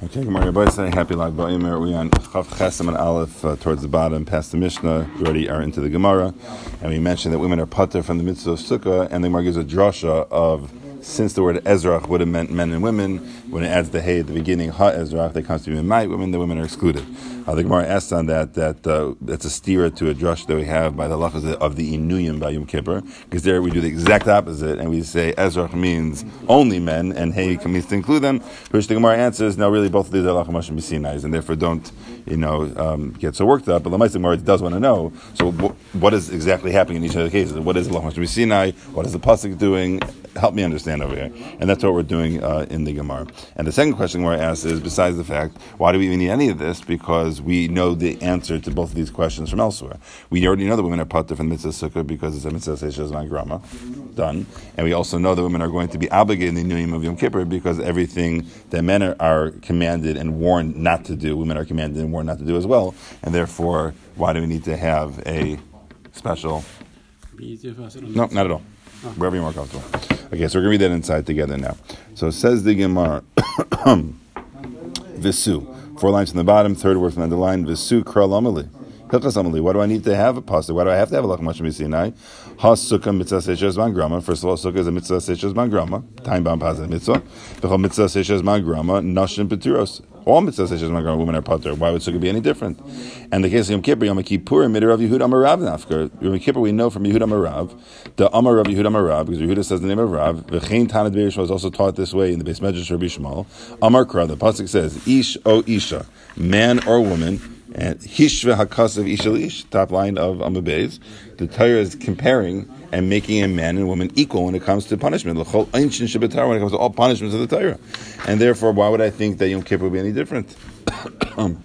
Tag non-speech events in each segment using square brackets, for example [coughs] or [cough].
Okay, good morning. Say happy Lag Ba'omer. We on Chav Chesem and Aleph uh, towards the bottom, past the Mishnah. We already are into the Gemara, and we mentioned that women are putter from the mitzvah of Sukkah, and the Gemara gives a drasha of since the word Ezrach would have meant men and women, when it adds the hey at the beginning, Ha Ezrach, they comes to be might women, the women are excluded. Uh, the Gemara asks on that that uh, that's a steer to a drush that we have by the lachas of the Inuyim by Yom Kippur, because there we do the exact opposite, and we say Ezrach means only men, and hey means to include them, which the Gemara answers, no, really both of these are lachamash and and therefore don't, you know, um, get so worked up. But the Gemara does want to know, so what is exactly happening in each of the cases? What is lachamash and sinai? What is the pasuk doing? help me understand over here. And that's what we're doing uh, in the Gemara. And the second question we're asked is, besides the fact, why do we even need any of this? Because we know the answer to both of these questions from elsewhere. We already know the women are potter from mitzvah sukkah because it's a mitzvah seishes grama, done. And we also know the women are going to be obligated in the new name of Yom Kippur because everything that men are, are commanded and warned not to do, women are commanded and warned not to do as well. And therefore, why do we need to have a special? No, not at all. Wherever you're more comfortable. Okay, so we're going to read that inside together now. So it says the Gemara, [coughs] [coughs] Visu. Four lines from the bottom, third word from the line, Visu Kralamali. Why do I need to have a pasuk? Why do I have to have a lachmash misinai? Ha sukkah mitzvah seishes man grama. First of all, sukkah is a mitzvah seishes man grama. Time bound positive mitzvah. V'chol mitzvah seishes man grama. Nashim peturos. All mitzvah seishes man grama. Women are pater. Why would sukkah be any different? And the case of Yom Kippur, Yom Kippur, midir of Yehud Amarav nafker. Yom Kippur, we know from Yehud Amarav, the Amar of Yehud Amarav, because Yehuda says the name of Rav. V'chein Tanad Beirish was also taught this way in the base medrash Rabbi Shmuel. Amar Kra, the pasuk says, Ish o Isha, man or woman and Hishva Hakasav Ishalish, top line of Amabez, the Torah is comparing and making a man and woman equal when it comes to punishment. When it comes to all punishments of the Torah. And therefore, why would I think that Yom Kippur would be any different? [coughs]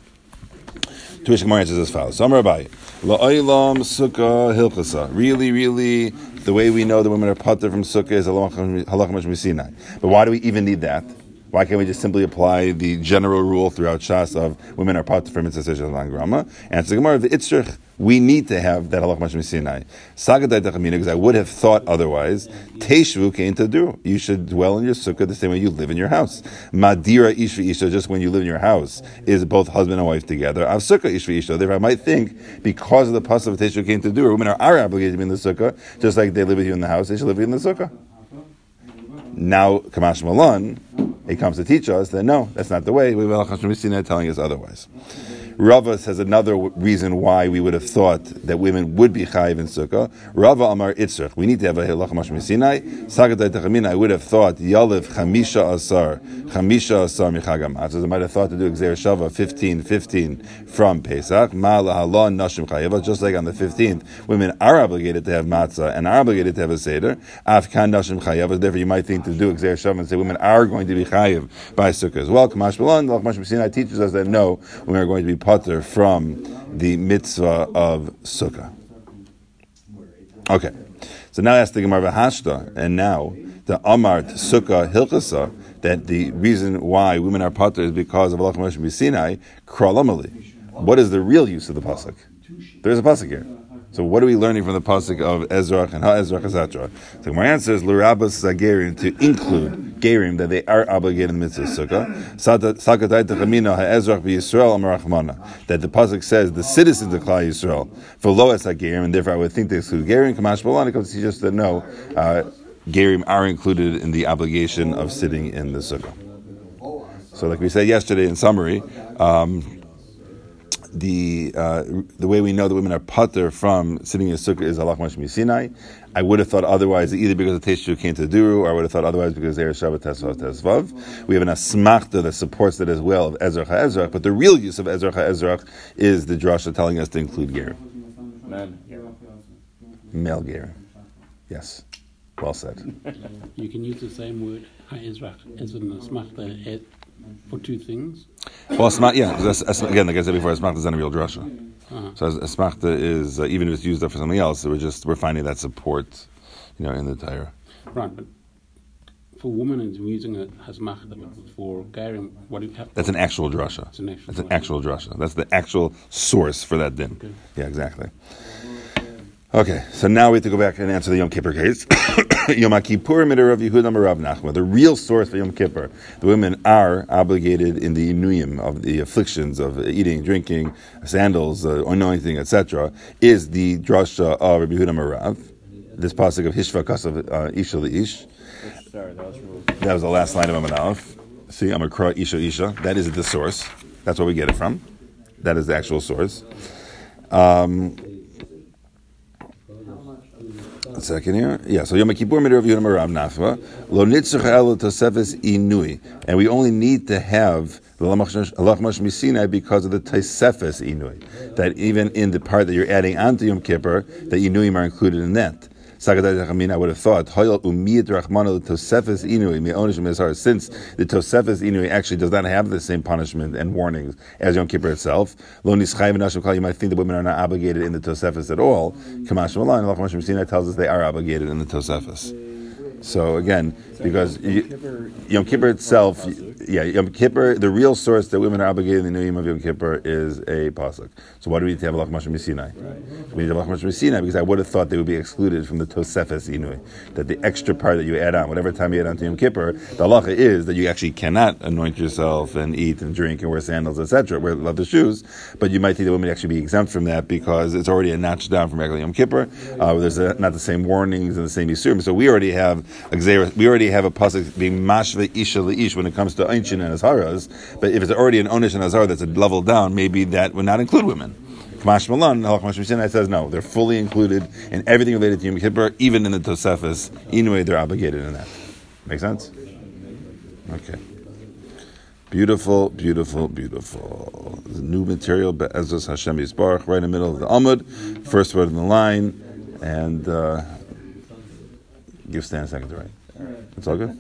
To which Gemara answers as follows: Samar Abaye, La'olam Sukkah Hilchasa. Really, really, the way we know the women are putter from Sukkah is halachah. But why do we even need that? Why can't we just simply apply the general rule throughout Shas of women are part of mitzvah seishas grama? And the Gemara, the itzrich, we need to have that halach mashmi sinai. Sagadai because I would have thought otherwise. Teshvu came to do. You should dwell in your sukkah the same way you live in your house. Madira ishvi isha, just when you live in your house, is both husband and wife together. Av sukkah ishvi isha. Therefore, I might think because of the pas of Teshvu came to do, women are, are obligated to be in the sukkah, just like they live with you in the house, they should live with you in the sukkah. Now, Kamash Malan, he comes to teach us that no, that's not the way. We have telling us otherwise. Rava says another reason why we would have thought that women would be chayiv in sukkah. Rava Amar Itzrach. We need to have a hilach mashmi Sinai. Sagatai Tachamina. I would have thought Yalev Chamisha Asar Chamisha Asar Michagamat. So I might have thought to do Xer Shava 15, 15 from Pesach. Ma lahalon nashim chayiva. Just like on the 15th, women are obligated to have matzah and are obligated to have a seder. Afkan nashim chayiva. Therefore, you might think to do Xer Shava and say women are going to be chayiv by sukkah as well. Kamash Balon, Lach Sinai teaches us that no, women are going to be potter from the mitzvah of sukkah. Okay, so now that's the Gemara Hashta, and now the Amart Sukkah Hilchasa, that the reason why women are potter is because of Allah Moshe Sinai, Kralamali. What is the real use of the pasuk? There's a pasuk here. So what are we learning from the pasuk of Ezra and Ha Ezra etc.? So my answer is Lurabas Zagerim to include Gerim that they are obligated in the mitzvah sukkah. Yisrael Amarachmana that the pasuk says the citizens of Klal Yisrael for Loas Zagerim and therefore I would think they exclude Gerim. Kamash Balani comes to us that no, uh, Gerim are included in the obligation of sitting in the sukkah. So, like we said yesterday in summary. Um, the uh, the way we know that women are putter from sitting in a sukkah is Allah Mashmi Sinai. I would have thought otherwise, either because the Teshu came to the Duru, or I would have thought otherwise because there is Shabbat Tesvav Tesvav. We have an asmachta that supports that as well of Ezra HaEzrach, but the real use of Ezra HaEzrach is the drasha telling us to include Ger. Male Ger. Yes. Well said. You can use the same word, HaEzrach, as an asmachta for two things? Well, smart, yeah, again, like I said before, asmachta is not a real drasha. Uh-huh. So asmachta is uh, even if it's used up for something else, we're just we're finding that support, you know, in the Torah. Right, but for women, it's using it as but for Gairim, what do you have? That's an actual drasha. It's an actual. That's an actual drasha. That's the actual source for that din. Okay. Yeah, exactly. Okay, so now we have to go back and answer the Yom Kippur case. [coughs] [laughs] Yom Kippur Rav Yehuda Rav Nachman. The real source for Yom Kippur, the women are obligated in the inuyim of the afflictions of eating, drinking, sandals, uh, anointing, etc., is the drasha of Yehuda Marav. This pasuk of Hishva Kasav uh, Isha Ish. Sorry, that was. The last line of Amin Aleph. See, I'm a Kra Isha Isha. That is the source. That's where we get it from. That is the actual source. Um, second here. Yeah, so Yom Kippur of Yom Rav Nafva. Lo nitzach el tosefes inui. And we only need to have the Halach Misina because of the tosefes inui. That even in the part that you're adding onto Yom Kippur, that inuim are included in that. I would have thought, since the Tosefes Inui actually does not have the same punishment and warnings as Yom Kippur itself, you might think the women are not obligated in the Tosefes at all. Kamash Malan, tells us they are obligated in the Tosefes. So again, because Yom Kippur itself, yeah, Yom Kippur, the real source that women are obligated in the Yom of Yom Kippur is a pasuk. So why do we need to have a Mashim Sinai? Right. We need Alach Mashim Sinai because I would have thought they would be excluded from the Tosefes Inui, that the extra part that you add on, whatever time you add on to Yom Kippur, the halacha is that you actually cannot anoint yourself and eat and drink and wear sandals, etc., wear leather shoes, but you might think the women actually be exempt from that because it's already a notch down from regular Yom Kippur. Uh, there's a, not the same warnings and the same Yisurim, so we already have we already have a pasuk being mashve isha leish when it comes to einchin and azharas. But if it's already an onish and azhar that's a level down, maybe that would not include women. Kamash Malan, Halach says no, they're fully included in everything related to Yom Kippur, even in the Tosefes. Anyway, they're obligated in that. Make sense? Okay. Beautiful, beautiful, beautiful. New material, Be'ezus Hashem Yisbarach, right in the middle of the Amud, first word in the line, and uh, give Stan a second to write. It's all good?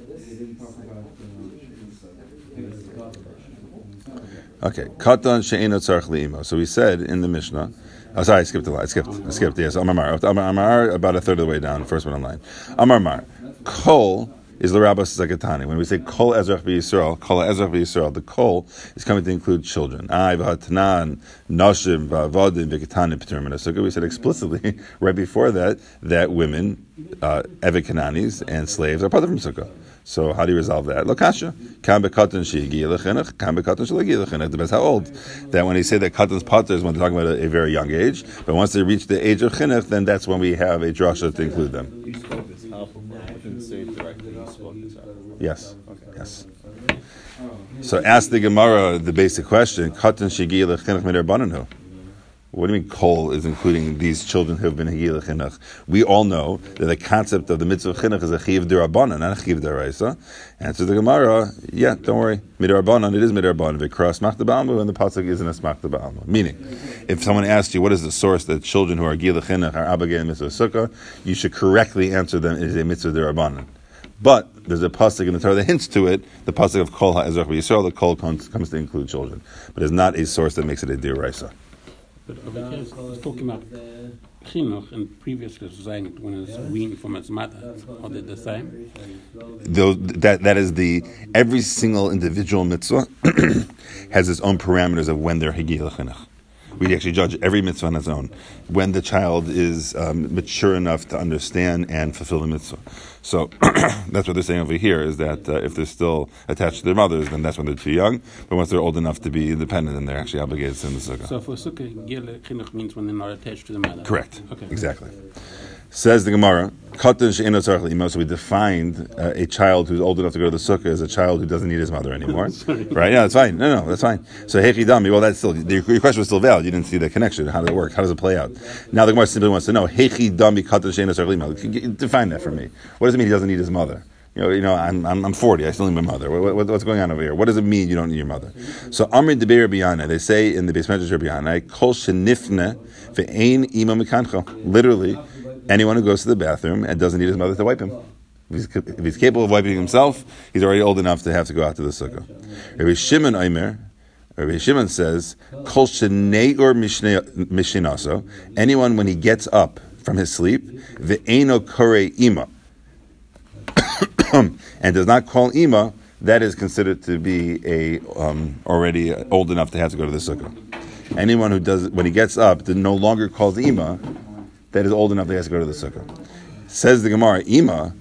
Okay. Katan she'ena tzarch li'imo. So we said in the Mishnah, oh, sorry, I skipped a line. I skipped. I skipped, yes. Amar Amar, about a third of the way down, first one online. Amar Mar. Kol is the Rabbas Zakatani. When we say Kol Ezrach Yisrael, Kol Ezrach Yisrael, the Kol is coming to include children. Ay v'hatanan, Nashim, v'avodim, v'ketanim, p'termin. So we said explicitly [laughs] right before that that women, uh, Kananis, and slaves are part of from Sukkah. So how do you resolve that? Lokasha. Kam bekatan sheigi lechinach, kam bekatan shelagi lechinach. Depends how old. That when they say that katan's potter is when they're talking about a, a, very young age, but once they reach the age of chinuch, then that's when we have a drasha to include them. You spoke this half didn't say directly. You spoke this half. Yes. Yes. So ask the Gemara the basic question. What do you mean kol is including these children who have been higil chinuch? We all know that the concept of the mitzvah chinuch is a chiv derabbanan, not a chiv deraisa. Answer the Gemara, yeah, don't worry, midarabbanan, it is midarabbanan. Vikras machta ba'almu, and the pasuk isn't a smachta ba'almu. Meaning, if someone asks you what is the source that children who are higil chinuch are obligated in mitzvah sukkah, you should correctly answer them, it is a mitzvah derabbanan. But there's a pasuk in the Torah that hints to it, the pasuk of kol ha'ezrach Yisrael, the kol comes, comes to include children. But it's not a source that makes it a deraisa. But over here, it's talking about chinuch, and previously was saying when it's weaned from its mother. Are they the same? Those, that, that is the, every single individual mitzvah [coughs] has its own parameters of when they're higil chinuch. We actually judge every mitzvah on its own. When the child is um, mature enough to understand and fulfill the mitzvah. So [clears throat] that's what they're saying over here is that uh, if they're still attached to their mothers, then that's when they're too young. But once they're old enough to be independent, then they're actually obligated to send the sukkah. So for sukkah, chinuch means when they're not attached to the mother. Correct. Okay. Exactly. Says the Gemara, so we defined uh, a child who's old enough to go to the sukkah as a child who doesn't need his mother anymore. [laughs] right? Yeah, that's fine. No, no, that's fine. So hechidami, well, that's still your question was still valid. You didn't see the connection. How does it work? How does it play out? Now the Gemara simply wants to know hechidami Define that for me. What does it mean he doesn't need his mother? You know, you know, I'm, I'm, I'm 40. I still need my mother. What, what, what's going on over here? What does it mean you don't need your mother? So Amri Debir Biyana, they say in the basement of Biyana, Kol Shenifne Ve'ein Ima Mekancho. Literally, anyone who goes to the bathroom and doesn't need his mother to wipe him. If he's, if he's capable of wiping himself, he's already old enough to have to go out to the sukkah. Rabbi Shimon Aimer, Rabbi Shimon says, Kol or mishinaso, anyone when he gets up from his sleep, ve'eno kore ima, [coughs] and does not call ima, that is considered to be a um, already old enough to have to go to the sukkah. Anyone who does when he gets up, no longer calls ima, that is old enough that he has to go to the sukkah. Says the Gemara, Ima,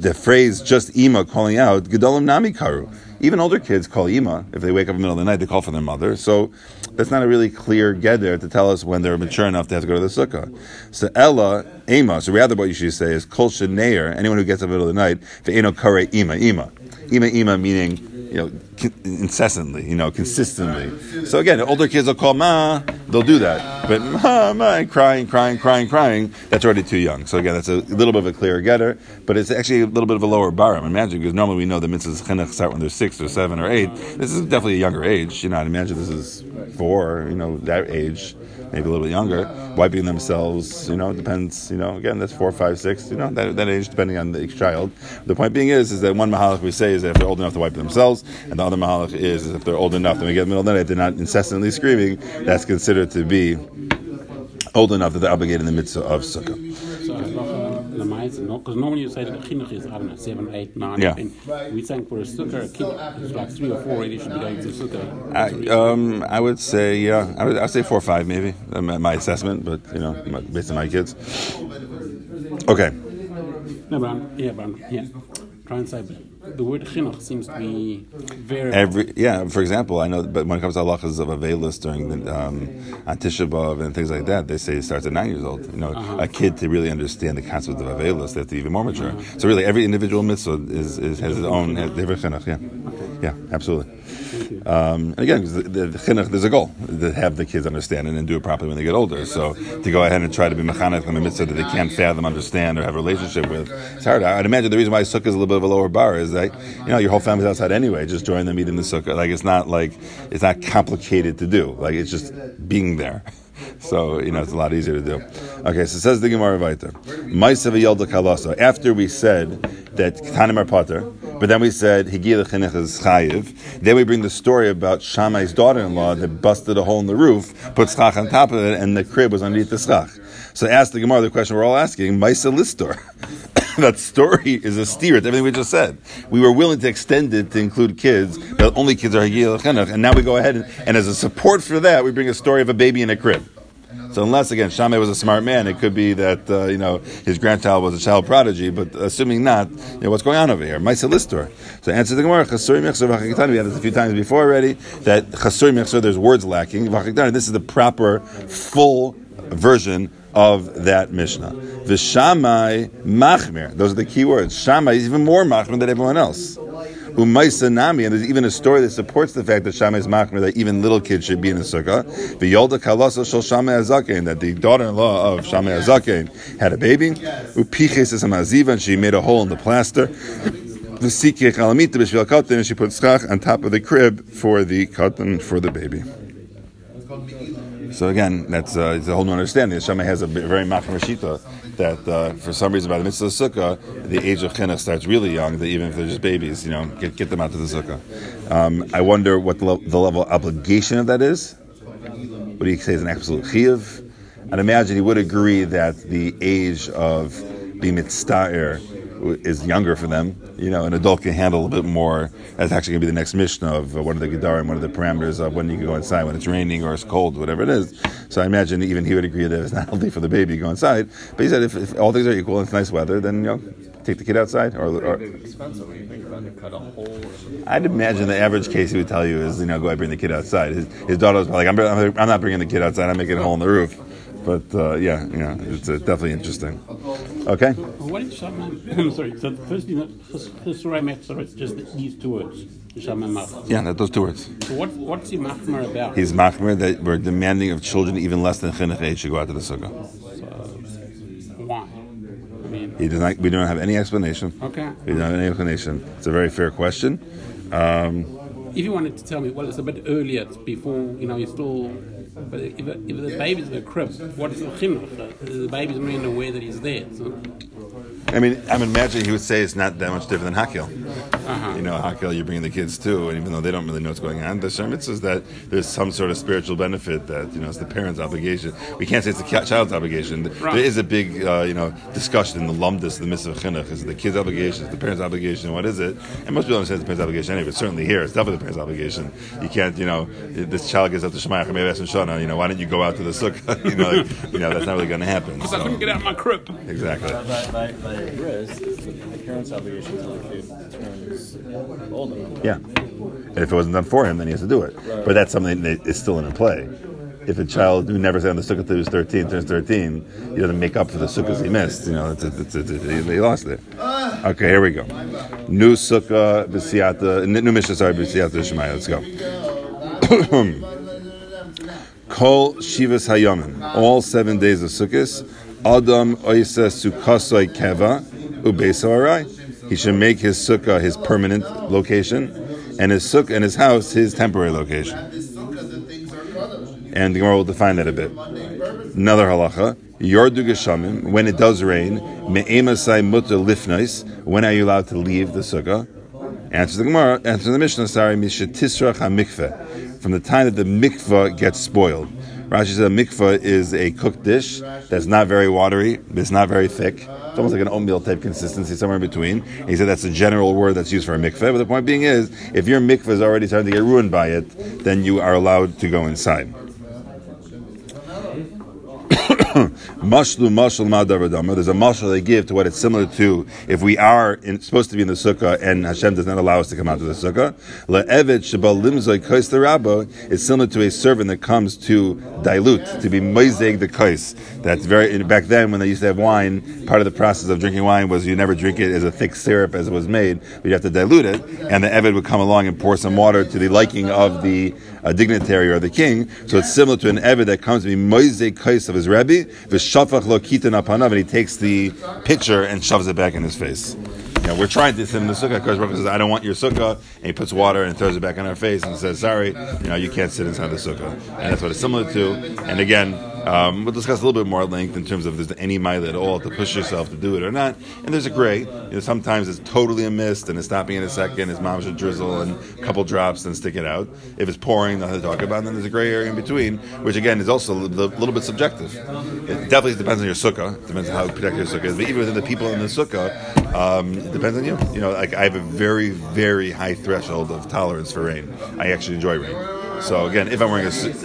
the phrase just ima calling out gedolim nami karu. Even older kids call ima if they wake up in the middle of the night. They call for their mother. So that's not a really clear geder to tell us when they're mature enough to have to go to the sukkah. So Ella ema. So rather, what you should say is kol sheneir. Anyone who gets up in the middle of the night ve'eno kare ima ima ima ima meaning you know, incessantly, you know, consistently. So again, older kids will call ma, they'll do that. But ma, ma, crying, crying, crying, crying, that's already too young. So again, that's a little bit of a clearer getter, but it's actually a little bit of a lower bar. I'm imagining, because normally we know the mitzvahs chinuch start when they're six or seven or eight. This is definitely a younger age. You know, I imagine this is four, you know, that age maybe a little bit younger, wiping themselves, you know, depends, you know, again, that's four, five, six, you know, that, that age, depending on the, each child. The point being is, is that one mahalach we say is that if they're old enough to wipe themselves, and the other mahalach is, is if they're old enough, then we get in the middle of the night, they're not incessantly screaming, that's considered to be old enough that they're obligated in the mitzvah of sukkah. So, the mice, because normally you say that chinuch is, I don't know, seven, eight, nine. Yeah. We think for a sukkah, a kid is like three or four, he should be going to sukkah. I, um, I would say, yeah, I would I'd say four or five maybe, my, my assessment, but, you know, based on my kids. Okay. No, but I'm, yeah, but I'm, yeah. Try and say, the word chinuch seems to be very. Every yeah, for example, I know, but when it comes to halachas of avelis during the um, Tisha and things like that, they say it starts at nine years old. You know, a kid to really understand the concept of avelis, they have to be even more mature. So really, every individual mitzvah is, is has its own has different chinuch. Yeah, yeah, absolutely. Um, and again, the, the, the chinuch, there's a goal to have the kids understand and do it properly when they get older. So to go ahead and try to be mechanech on a mitzvah that they can't fathom, understand, or have a relationship with, it's hard. I'd imagine the reason why sukkah is a little bit of a lower bar is that you know your whole family's outside anyway. Just join them eating the sukkah. Like it's not like it's not complicated to do. Like it's just being there. [laughs] So you know it's a lot easier to do. Okay, so says the Gemara kalasa. After we said that Tanim are potter, but then we said Higil is chayiv. Then we bring the story about Shammai's daughter-in-law that busted a hole in the roof, put schach on top of it, and the crib was underneath the schach. So ask the Gemara the question we're all asking: Ma'isa listor. [coughs] that story is a steer to everything we just said. We were willing to extend it to include kids, but only kids are Chinuch, and now we go ahead and, and as a support for that, we bring a story of a baby in a crib. So unless again Shammai was a smart man, it could be that uh, you know his grandchild was a child prodigy. But assuming not, you know what's going on over here? Ma'isa listor. So answer the Gemara. Chasuri mechzer v'chakitani. We had this a few times before already. That chasuri mechzer, there's words lacking. This is the proper full version of that Mishnah. V'shamai machmir. Those are the key words. Shammai is even more machmir than everyone else. Umaisa Nami, and there's even a story that supports the fact that Shammai is machmir that even little kids should be in the sukkah. V'yolda kalasa shel Shammai Azaken, that the daughter-in-law of Shammai Azaken had a baby. Upiches is a maziva, and she made a hole in the plaster. The V'sikye chalamita b'shvil katan, and she put schach on top of the crib for the katan for the baby. So again, that's uh, it's a whole new understanding. Shammai has a very machmir shita that uh, for some reason by the mitzvah sukkah, the age of chinuch starts really young. That even if they're just babies, you know, get, get them out to the sukkah. Um, I wonder what the, the level of obligation of that is. What do you say is an absolute chiyuv? I'd imagine he would agree that the age of being mitzvah is younger for them. You know, an adult can handle a little bit more. That's actually going to be the next mission of uh, one of the gedarim, one of the parameters of when you can go inside, when it's raining or it's cold, whatever it is. So I imagine even he would agree that it's not [laughs] healthy for the baby to go inside. But he said if, if all things are equal and it's nice weather, then you know, take the kid outside. Or, or expensive when you think about it. Cut a hole. I'd imagine the average case he would tell you is you know go ahead bring the kid outside. His, his daughter was like I'm I'm not bringing the kid outside. I'm making a hole in the roof. But uh, yeah, yeah, it's uh, definitely interesting. Okay. What is Shammai? [coughs] I'm sorry. So the first thing that Chasurai Mechzer is just these two words. Yeah, that, those two words. So what, what's the Machmer about? He's machmer that we're demanding of children even less than chinuch age to go out to the sukkah. Why? I mean, He does not. We don't have any explanation. okay. We don't have any explanation. It's a very fair question. Um, If you wanted to tell me, well, it's a bit earlier, it's before, you know, you're still. But if, if the baby's in the crib, what is the chinuch? The baby's not even aware that he's there. So, I mean, I'm imagining he would say it's not that much different than Hakhel. uh-huh. You know, Hakhel, you're bringing the kids too, and even though they don't really know what's going on, the Shem says that there's some sort of spiritual benefit that you know it's the parent's obligation. We can't say it's the child's obligation. Right. There is a big, uh, you know, discussion in the lumdus, the mitzvah chinuch. Is it the kid's obligation? Is it the parent's obligation? What is it? And most people understand it's the parent's obligation anyway. But certainly here, it's definitely the parent's obligation. You can't, you know, this child gets up to Shemayach and maybe ask Shana, you know, why don't you go out to the sukkah? [laughs] you know, like, you know, that's not really going to happen. [laughs] Because I So- couldn't get out of my crib. exactly. By, by, by The parent's obligation the kid. Yeah. And if it wasn't done for him, then he has to do it. But that's something that is still in play. If a child who never sat on the sukkah till he was 13 turns 13, he doesn't make up for the sukkahs he missed. You know, it's, it's, it's, he lost it. Okay, here we go. New sukkah, b'siyata, new mishnah, sorry, b'siyata shemaya. Let's go. [coughs] Kol Shivas Hayamim, all seven days of Sukkot, Adam Oisa Sukkasoi Keva Ubesarai. He should make his sukkah his permanent location, and his sukkah and his house his temporary location. And the Gemara will define that a bit. Another halacha: Yordu Geshamim. When it does rain, Me'emasai Mutter Lifnais. When are you allowed to leave the sukkah? Answer the Gemara. Answer the Mishnah. Sorry, Mishatisrach HaMikveh. From the time that the mikveh gets spoiled. Rashi said a mikveh is a cooked dish that's not very watery, it's not very thick. It's almost like an oatmeal type consistency, somewhere in between. And he said that's a general word that's used for a mikveh. But the point being is, if your mikveh is already starting to get ruined by it, then you are allowed to go inside. [laughs] There's a mashal they give to what it's similar to if we are in, supposed to be in the sukkah and Hashem does not allow us to come out to the sukkah. Rabba is similar to a servant that comes to dilute, to be moizeg the kais. That's very, back then when they used to have wine, part of the process of drinking wine was you never drink it as a thick syrup as it was made, but you have to dilute it, and the Evid would come along and pour some water to the liking of the uh, dignitary or the king. So it's similar to an Evid that comes to be moizeg kais of his Rebbe, v'shafach lo kitan apanav, and he takes the pitcher and shoves it back in his face. Know, we're trying send him the sukkah because Baruch says, I don't want your sukkah, and he puts water and throws it back in our face and says, sorry, you know, you can't sit inside the sukkah. And that's what it's similar to. And again, um, we'll discuss a little bit more at length in terms of if there's any mile at all to push yourself to do it or not. And there's a gray. You know, sometimes it's totally a mist and it's stopping in a second. His mom should drizzle and a couple drops and stick it out. If it's pouring, nothing to talk about. And then there's a gray area in between, which again is also a little, little bit subjective. It definitely depends on your sukkah. It depends on how protected your sukkah is. But even within the people in the sukkah, um, it depends on you. You know, like I have a very, very high threshold of tolerance for rain. I actually enjoy rain. So again, if I'm wearing a suit,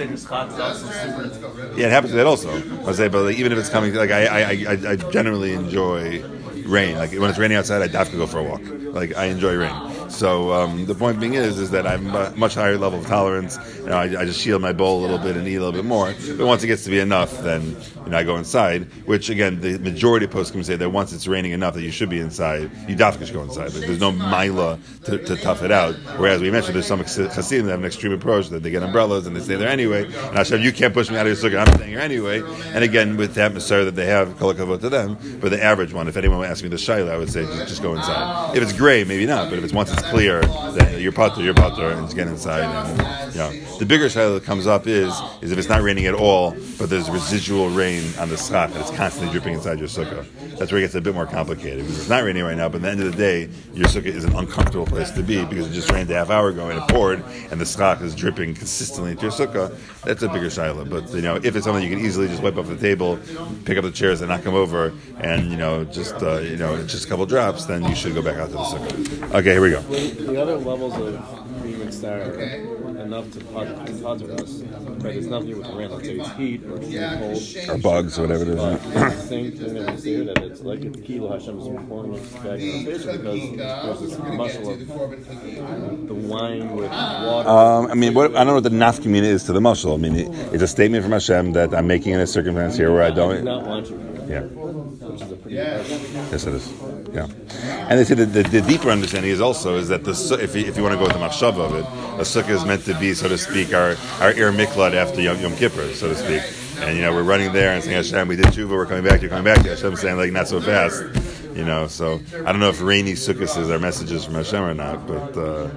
yeah, it happens to that also. I say, but like, even if it's coming, like I, I, I, I generally enjoy rain. Like when it's raining outside, I have to go for a walk. Like I enjoy rain. So um, the point being is, is that I'm a much higher level of tolerance. You know, I, I, just shield my bowl a little bit and eat a little bit more. But once it gets to be enough, then you know I go inside. Which again, the majority of posts can say that once it's raining enough that you should be inside, you definitely should go inside. Like, there's no mila to, to, tough it out. Whereas we mentioned there's some chassidim that have an extreme approach that they get umbrellas and they stay there anyway. And I said, you can't push me out of your sukkah. I'm staying here anyway. And again, with the atmosphere that they have, kolakavot to them. But the average one, if anyone would ask me the shaila, I would say just, just go inside. If it's gray, maybe not. But if it's once it's clear, then you're potter, you're potter, and get inside. And, know, the bigger shaila that comes up is is if it's not raining at all, but there's residual rain on the schach and it's constantly dripping inside your sukkah. That's where it gets a bit more complicated. Because it's not raining right now, but at the end of the day, your sukkah is an uncomfortable place to be because it just rained a half hour ago and it poured, and the schach is dripping consistently into your sukkah. That's a bigger shaila. But you know, if it's something you can easily just wipe off the table, pick up the chairs and knock them over, and you know, just uh, you know, just a couple drops, then you should go back out to the sukkah. Okay, here we go. The other levels of star are enough to to potter us, but it's nothing with rain. Let's say it's heat or it's cold. Or bugs, or whatever it But it's the same thing that we here, that it's like a kilo Hashem is pouring it back in the face because there's this muscle of the wine with water. Um, I mean, what, I don't know what the nafkamina is to the muscle. I mean, it, it's a statement from Hashem that I'm making in a circumstance here where I do don't. not want you, Yeah. which is a pretty harsh. Yes, it is. Yeah, and they say that the, the deeper understanding is also is that the if you, if you want to go with the machshava of it, a sukkah is meant to be, so to speak, our our ir miklat after Yom, Yom Kippur, so to speak. And you know, we're running there and saying Hashem, we did tshuva, we're coming back, you're coming back. Hashem saying like not so fast. You know, so I don't know if rainy sukkahs is our messages from Hashem or not, but uh,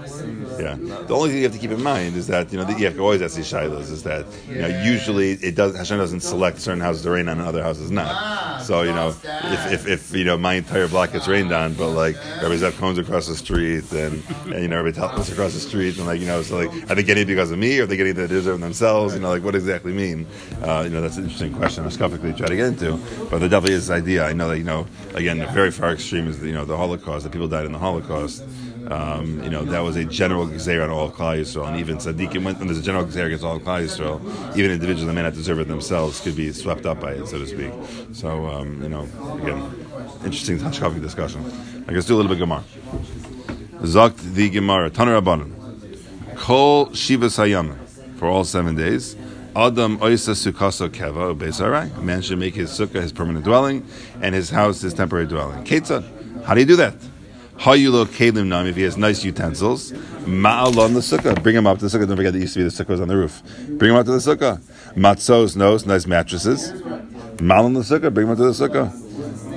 yeah. The only thing you have to keep in mind is that you know have to always ask these shilas is that you know usually it does Hashem doesn't select certain houses to rain on and other houses not. So you know if, if, if you know my entire block gets rained on, but like everybody's have cones across the street and, and you know everybody tells across the street and like you know so like are they getting it because of me or are they getting it that deserve themselves? You know like what exactly mean? Uh, you know that's an interesting question. I'm try to get into, but there definitely is this idea. I know that you know again the very far extreme is you know the Holocaust. The people died in the Holocaust. Um, you know that was a general gezer on all of Klal Yisrael, and even tzaddikim. When, there's a general gezer against all of Klal Yisrael, even individuals that may not deserve it themselves could be swept up by it, so to speak. So um, you know, again, Interesting Hashkafic discussion. I guess do a little bit Gemara. Zakt the Gemara, Taner Rabbanim. Kol Shiva Sayam for all seven days. Adam Oisa Sukasa Keva Beisarai. A man should make his sukkah his permanent dwelling and his house his temporary dwelling. Ketzad. How do you do that? Hayulo Kalim Nam, if he has nice utensils, Ma'alon the sukkah, bring him up to the sukkah. Don't forget that used to be the sukkah was on the roof. Bring him up to the sukkah. Matzos knows nice mattresses. Ma'alon the sukkah, bring him up to the sukkah.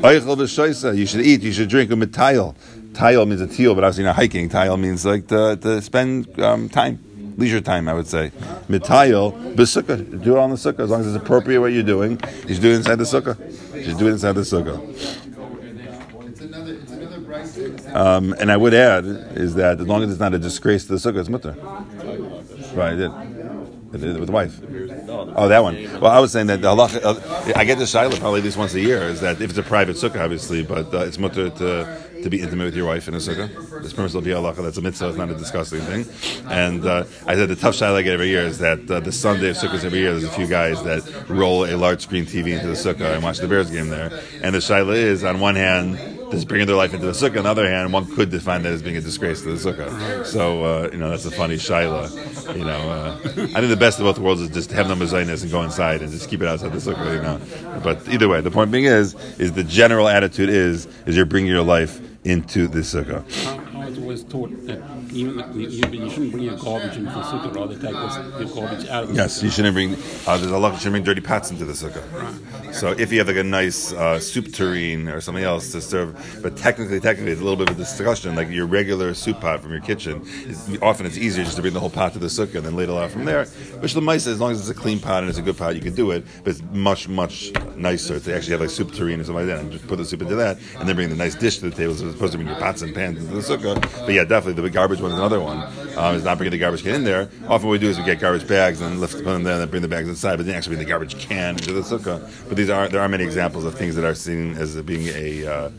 Oichel you should eat, you should drink a mitayel. Tile means a teal, but obviously not hiking. Tile means like to, to spend um, time, leisure time, I would say. Mitayel, b'sukkah, do it on the sukkah, as long as it's appropriate what you're doing. You should do it inside the sukkah. You should do it inside the sukkah. Um, and I would add is that as long as it's not a disgrace to the sukkah, it's mutter. Right, I did. I did it with the wife. Oh, that one. Well, I was saying that the halacha, uh, I get the shiloh probably at least once a year. Is that if it's a private sukkah, obviously, but uh, it's mutter to to be intimate with your wife in a sukkah. This permissible be halacha. That's a mitzvah. It's not a disgusting thing. And uh, I said the tough shiloh I get every year is that uh, the Sunday of sukkahs every year, there's a few guys that roll a large screen TV into the sukkah and watch the Bears game there. And the shiloh is on one hand is bringing their life into the sukkah. On the other hand, one could define that as being a disgrace to the sukkah. So uh, you know that's a funny shaila. You know, uh, I think the best of both worlds is just have no mezainis and go inside and just keep it outside the sukkah. You know, but either way, the point being is, is the general attitude is is you're bringing your life into the sukkah. Was taught that even you, you shouldn't bring your garbage into the sukkah, rather take your garbage out Yes, you shouldn't bring. Uh, there's a lot. You shouldn't bring dirty pots into the sukkah. So if you have like a nice uh, soup tureen or something else to serve, but technically, technically, it's a little bit of a discussion. Like your regular soup pot from your kitchen, it's, often it's easier just to bring the whole pot to the sukkah and then ladle out from there. Which the mice, as long as it's a clean pot and it's a good pot, you can do it. But it's much, much nicer to actually have like soup tureen or something like that and just put the soup into that and then bring the nice dish to the table as opposed to bring your pots and pans into the sukkah. But yeah, definitely the garbage one is another one. Um, is not bringing the garbage can in there. Often what we do is we get garbage bags and lift them there and then bring the bags inside, but then actually bring the garbage can into the sukkah. But these are there are many examples of things that are seen as being a uh,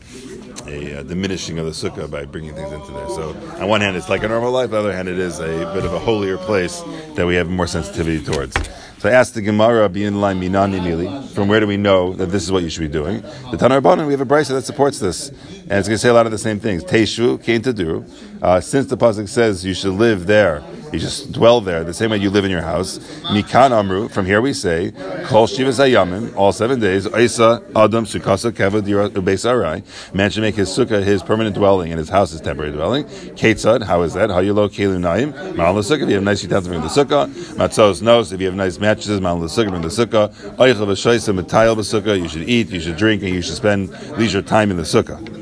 a uh, diminishing of the sukkah by bringing things into there. So on one hand, it's like a normal life. On the other hand, it is a bit of a holier place that we have more sensitivity towards. So I asked the Gemara. From where do we know that this is what you should be doing? The Tanar Banan, we have a brisa that supports this, and it's going to say a lot of the same things. Teishu, kain taduru. Uh, since the pasuk says you should live there, you just dwell there, the same way you live in your house. Mikan amru. From here we say, kol shivas ayamim, all seven days. Isa adam sukasa keva dira ubeisarai. Man should make his sukkah his permanent dwelling, and his house his temporary dwelling. Ketzad, how is that? How you lo kelu naim? Ma'al the sukkah. If you have nice utensils, bring the sukkah. Matzos nos. If you have nice mattresses, ma'al the sukkah, bring the sukkah. Oichel v'shoisa mitayel b'sukkah. You should eat, you should drink, and you should spend leisure time in the sukkah.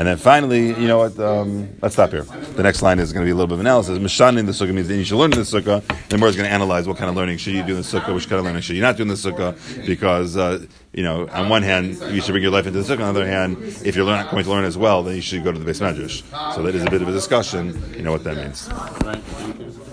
And then finally, you know what? Um, let's stop here. The next line is going to be a little bit of analysis. Mishan in the sukkah means that you should learn in the sukkah. The more is going to analyze what kind of learning should you do in the sukkah, which kind of learning should you not do in the sukkah. Because, uh, you know, on one hand, you should bring your life into the sukkah. On the other hand, if you're not going to learn as well, then you should go to the base medrash. So that is a bit of a discussion. You know what that means.